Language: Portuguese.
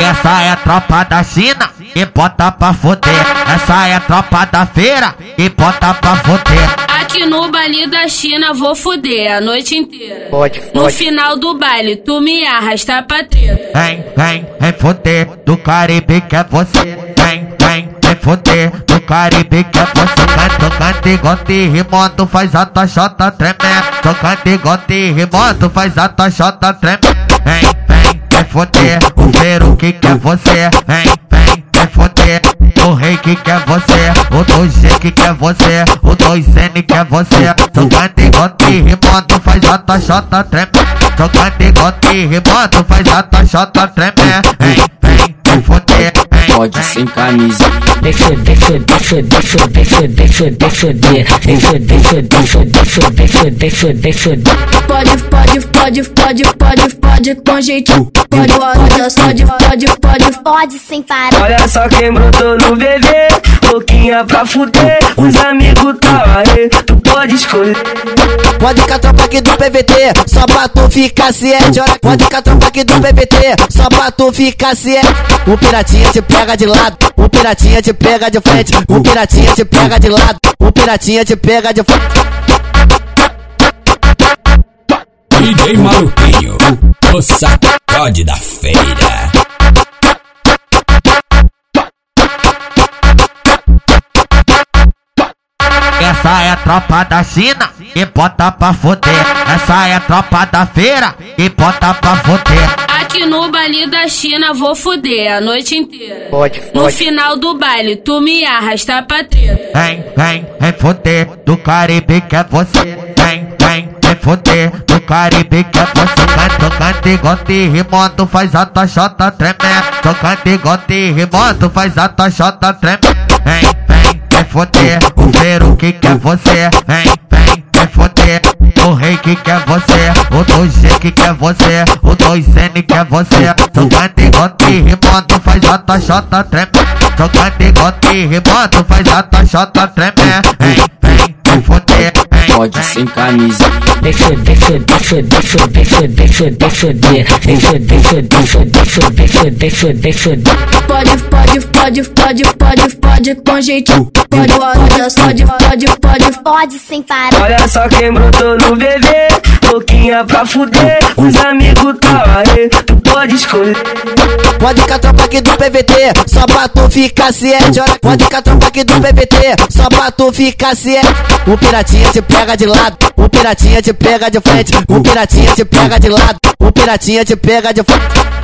Essa é a tropa da China e bota pra foder. Essa é a tropa da feira e bota pra foder. Aqui no baile da China vou fuder a noite inteira. Pode, No pode. final do baile, tu me arrasta pra treta. Vem, vem, vem foder do Caribe que é você. Vem, vem, vem foder do Caribe que é você. Vai tocando igual rimando, faz a tua chota tremer. Tocando igual rimando, faz a tua chota tremer. Foder o Vero que quer você. Vem, vem, vem foder o rei que quer você. O 2G que quer você. O 2N quer você. Tocando igual te rimando, faz a tua chota tremer. Tocando igual te rimando, faz a tua chota tremer. Vem, pode sem camisa. deixa foder, foder, deixa foder, foder, deixa foder. Vem deixa foder, foder, deixa foder, foder, foder. Pode, pode, pode, pode, pode, pode com jeito. Pode, pode, pode, pode, pode, pode, pode sem parar. Olha só quem brotou no bebê louquinha pra fuder. Os amigos tá aí, tu pode escolher. Pode com a tropa aqui do PVT, só pra tu ficar ciente. Olha, pode com a tropa aqui do PVT, só pra tu ficar ciente. O piratinha te pega de lado, o piratinha te pega de frente, o piratinha te pega de lado, o piratinha te pega de frente. DJ Maluquinho, o sacode da feira. Essa é a tropa da China e bota pra foder. Essa é a tropa da feira e bota pra foder. Aqui no baile da China vou fuder a noite inteira. pode, No pode. final do baile, tu me arrasta pra treta. Vem, vem, vem foder do Caribe que é você. Vem, vem, vem foder do Caribe que é você. Vai tocando igual te rimando, faz a tua chota tremer. Tocando igual te rimando, faz a tua chota tremer. Vem, vem, vem foder o que quer você. Vem, vem, vem foder o rei que quer você. O 2G que quer você. O 2N quer você. Tocando igual te rimando, faz a tua chota tremer. Tocando igual te rimando, faz a tua chota tremer pode sem camisa. Vem deixa, foder, foder, deixa, foder, foder, deixa, Vem deixa, foder, foder, deixa, foder, deixa, foder. Pode, pode, pode, pode, pode, pode com jeito. Pode, pode, pode, pode, pode, pode sem parar. Olha só quem brotou no bebê louquinha pra fuder. Os amigos tá aí, tu pode escolher. Pode a tropa aqui do PVT, só pra tu ficar ciente. Olha, pode a tropa aqui do PVT, só pra tu ficar ciente. O piratinha te pega de lado, o piratinha te pega de frente, o piratinha te pega de lado, o piratinha te pega de frente.